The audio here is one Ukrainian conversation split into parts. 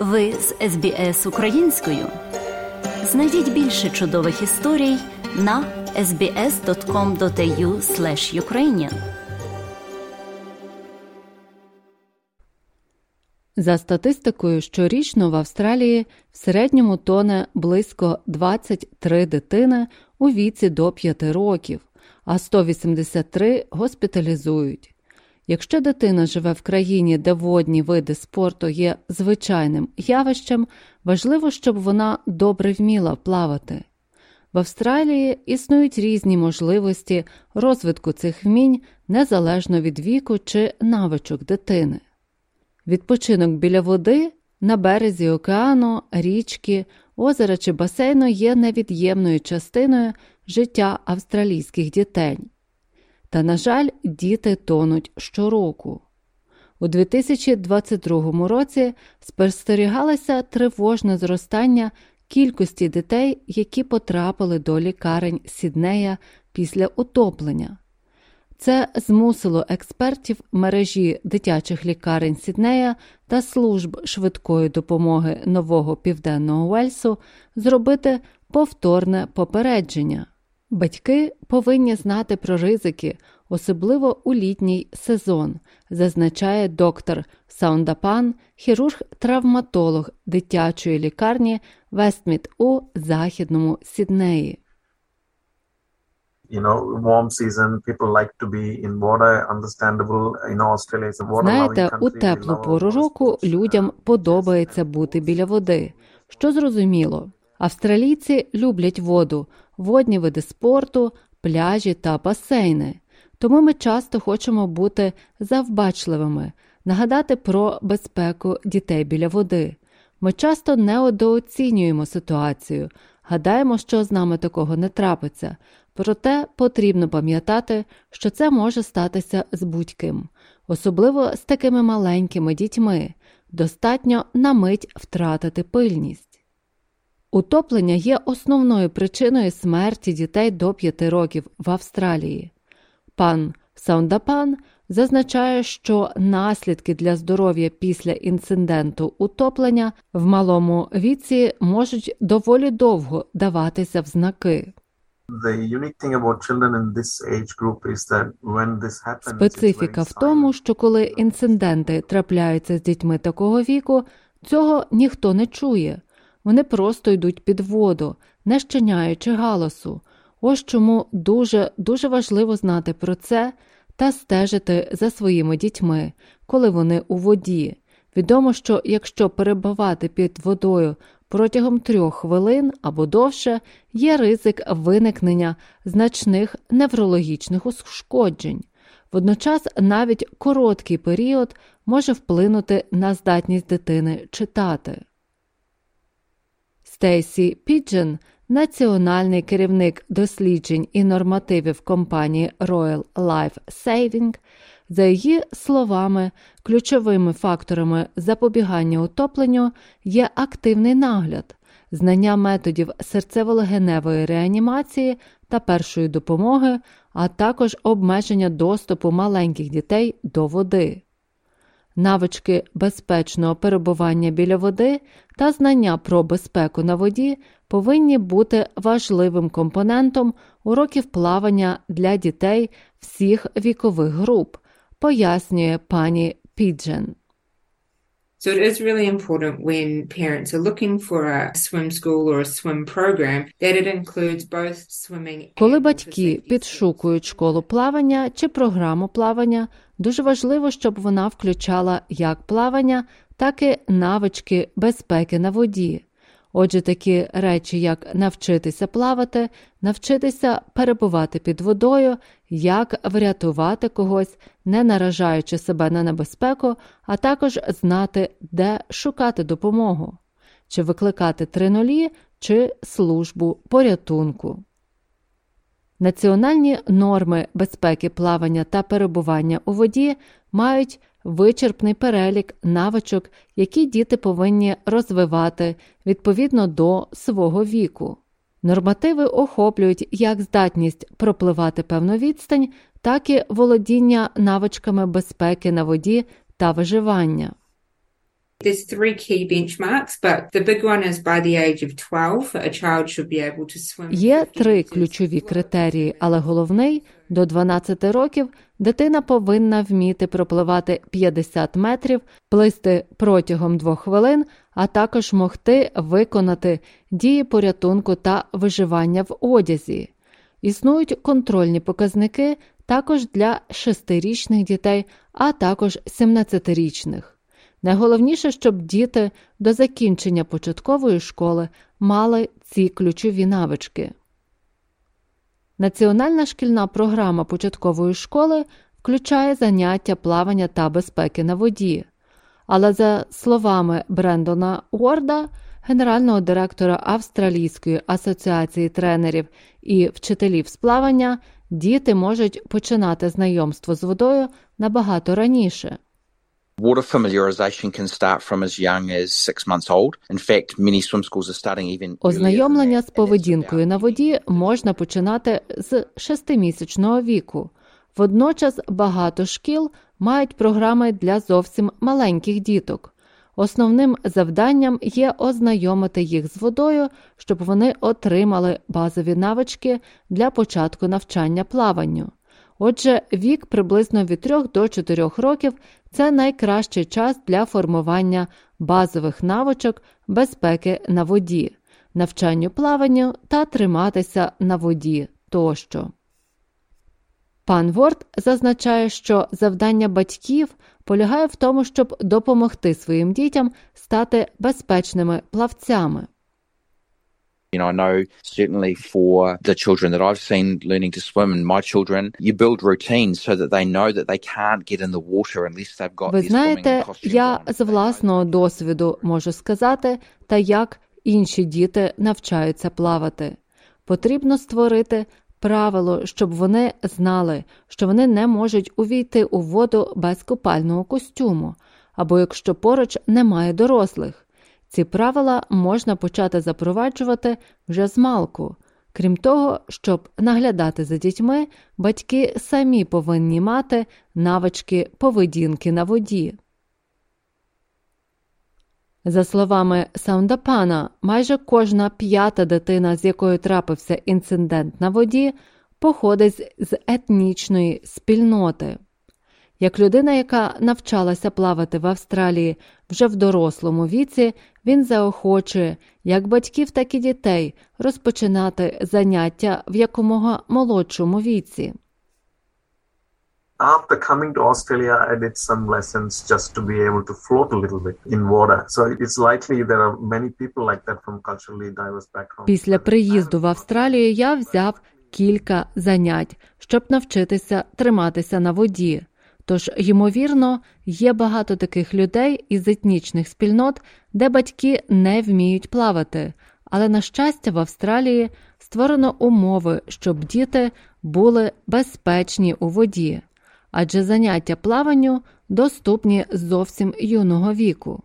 Ви з СБС українською. Знайдіть більше чудових історій на sbs.com.au ukrainian За статистикою, щорічно в Австралії в середньому тоне близько 23 дитини у віці до 5 років, а 183 госпіталізують. Якщо дитина живе в країні, де водні види спорту є звичайним явищем, важливо, щоб вона добре вміла плавати. В Австралії існують різні можливості розвитку цих вмінь незалежно від віку чи навичок дитини. Відпочинок біля води на березі океану, річки, озера чи басейну є невід'ємною частиною життя австралійських дітей. Та, на жаль, діти тонуть щороку. У 2022 році спостерігалося тривожне зростання кількості дітей, які потрапили до лікарень Сіднея після утоплення. Це змусило експертів мережі дитячих лікарень Сіднея та служб швидкої допомоги нового південного Уельсу зробити повторне попередження. Батьки повинні знати про ризики, особливо у літній сезон, зазначає доктор Саундапан, хірург-травматолог дитячої лікарні Вестміт у західному Сіднеї. Знаєте, у теплу пору року людям подобається бути біля води. Що зрозуміло, австралійці люблять воду, водні види спорту, пляжі та басейни. Тому ми часто хочемо бути завбачливими, нагадати про безпеку дітей біля води. Ми часто недооцінюємо ситуацію, гадаємо, що з нами такого не трапиться, проте потрібно пам'ятати, що це може статися з будь-ким, особливо з такими маленькими дітьми, достатньо на мить втратити пильність. Утоплення є основною причиною смерті дітей до 5 років в Австралії. Пан Саундапан зазначає, що наслідки для здоров'я після інциденту утоплення в малому віці можуть доволі довго даватися в знаки. Специфіка в тому, що коли інциденти трапляються з дітьми такого віку, цього ніхто не чує. Вони просто йдуть під воду, не щиняючи галасу. Ось чому дуже дуже важливо знати про це та стежити за своїми дітьми, коли вони у воді. Відомо, що якщо перебувати під водою протягом трьох хвилин або довше, є ризик виникнення значних неврологічних ушкоджень. Водночас навіть короткий період може вплинути на здатність дитини читати. Стейсі Піджен, національний керівник досліджень і нормативів компанії Royal Life Saving, за її словами, ключовими факторами запобігання утопленню є активний нагляд, знання методів серцево-легеневої реанімації та першої допомоги, а також обмеження доступу маленьких дітей до води навички безпечного перебування біля води та знання про безпеку на воді повинні бути важливим компонентом уроків плавання для дітей всіх вікових груп, пояснює пані Піджен. So it is really important when parents are looking for a swim school or a swim program that it includes both swimming Коли батьки підшукують школу плавання чи програму плавання, дуже важливо, щоб вона включала як плавання, так і навички безпеки на воді. Отже, такі речі, як навчитися плавати, навчитися перебувати під водою, як врятувати когось, не наражаючи себе на небезпеку, а також знати, де шукати допомогу, чи викликати три нулі, чи службу порятунку. Національні норми безпеки плавання та перебування у воді мають вичерпний перелік навичок, які діти повинні розвивати відповідно до свого віку. Нормативи охоплюють як здатність пропливати певну відстань, так і володіння навичками безпеки на воді та виживання. There's three key benchmarks, but the big one is by the age of 12, a child should be able to swim. Є три ключові критерії, але головний до 12 років дитина повинна вміти пропливати 50 метрів, плисти протягом двох хвилин, а також могти виконати дії порятунку та виживання в одязі. Існують контрольні показники також для 6-річних дітей, а також 17-річних. Найголовніше, щоб діти до закінчення початкової школи мали ці ключові навички. Національна шкільна програма початкової школи включає заняття плавання та безпеки на воді. Але, за словами Брендона Уорда, генерального директора Австралійської асоціації тренерів і вчителів з плавання, діти можуть починати знайомство з водою набагато раніше. Water familiarization can start from as young as six months old. In fact, many swim schools are starting even Ознайомлення з поведінкою на воді можна починати з шестимісячного віку. Водночас багато шкіл мають програми для зовсім маленьких діток. Основним завданням є ознайомити їх з водою, щоб вони отримали базові навички для початку навчання плаванню. Отже, вік приблизно від 3 до 4 років це найкращий час для формування базових навичок безпеки на воді, навчанню плаванню та триматися на воді тощо. Пан Ворд зазначає, що завдання батьків полягає в тому, щоб допомогти своїм дітям стати безпечними плавцями. You know, I know certainly for the children that I've seen learning to swim and my children, you build routines so that they know that they can't get in the water unless they've got Ви знаєте, я з власного досвіду можу сказати, та як інші діти навчаються плавати. Потрібно створити правило, щоб вони знали, що вони не можуть увійти у воду без купального костюму, або якщо поруч немає дорослих. Ці правила можна почати запроваджувати вже з малку. Крім того, щоб наглядати за дітьми, батьки самі повинні мати навички поведінки на воді. За словами Саундапана, майже кожна п'ята дитина, з якою трапився інцидент на воді, походить з етнічної спільноти. Як людина, яка навчалася плавати в Австралії вже в дорослому віці, він заохочує як батьків, так і дітей розпочинати заняття в якомога молодшому віці. after coming to Australia, I did some lessons just to be able to float a little bit in water. So it's likely there are many people like that from culturally diverse backgrounds. Після приїзду в Австралію я взяв кілька занять, щоб навчитися триматися на воді. Тож, ймовірно, є багато таких людей із етнічних спільнот, де батьки не вміють плавати. Але, на щастя, в Австралії створено умови, щоб діти були безпечні у воді, адже заняття плаванню доступні зовсім юного віку.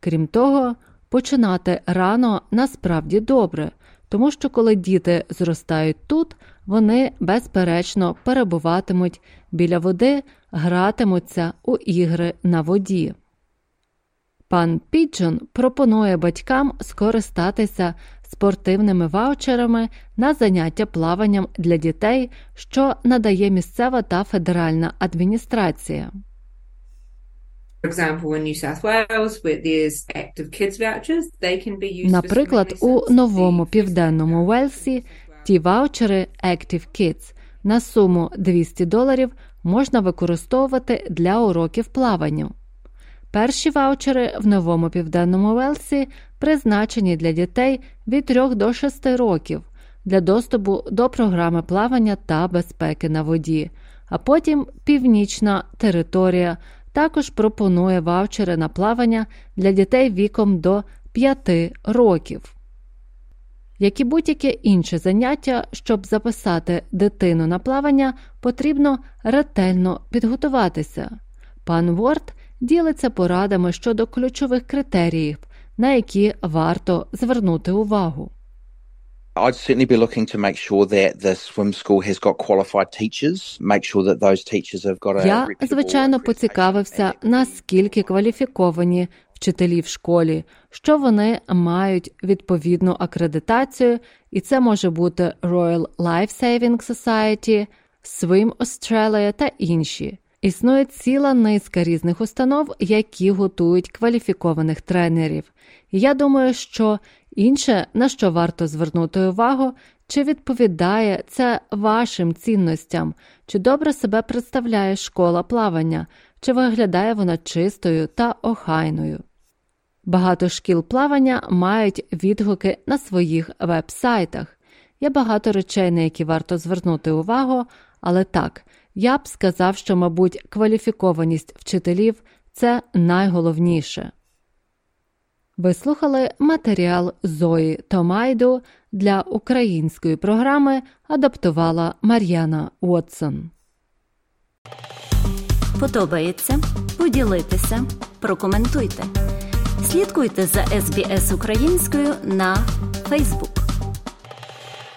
Крім того, починати рано насправді добре, тому що коли діти зростають тут, вони безперечно перебуватимуть біля води, гратимуться у ігри на воді. Пан Піджон пропонує батькам скористатися спортивними ваучерами на заняття плаванням для дітей, що надає місцева та федеральна адміністрація. Наприклад, у новому південному Уельсі ті ваучери Active Kids на суму 200 доларів можна використовувати для уроків плаванню. Перші ваучери в новому південному Уелсі призначені для дітей від 3 до 6 років для доступу до програми плавання та безпеки на воді. А потім північна територія також пропонує ваучери на плавання для дітей віком до 5 років. Як і будь-яке інше заняття, щоб записати дитину на плавання, потрібно ретельно підготуватися. Пан Ворд ділиться порадами щодо ключових критеріїв, на які варто звернути увагу. I'd certainly be looking to make sure that the swim school has got qualified teachers, make sure that those teachers have got a Я, звичайно, поцікавився, наскільки кваліфіковані вчителі в школі, що вони мають відповідну акредитацію, і це може бути Royal Life Saving Society, Swim Australia та інші. Існує ціла низка різних установ, які готують кваліфікованих тренерів. Я думаю, що інше, на що варто звернути увагу, чи відповідає це вашим цінностям, чи добре себе представляє школа плавання, чи виглядає вона чистою та охайною. Багато шкіл плавання мають відгуки на своїх веб-сайтах. Є багато речей, на які варто звернути увагу, але так, я б сказав, що, мабуть, кваліфікованість вчителів це найголовніше. Ви слухали матеріал Зої Томайду для української програми адаптувала Мар'яна Уотсон. Подобається? Поділитися, прокоментуйте. Слідкуйте за SBS українською на Facebook.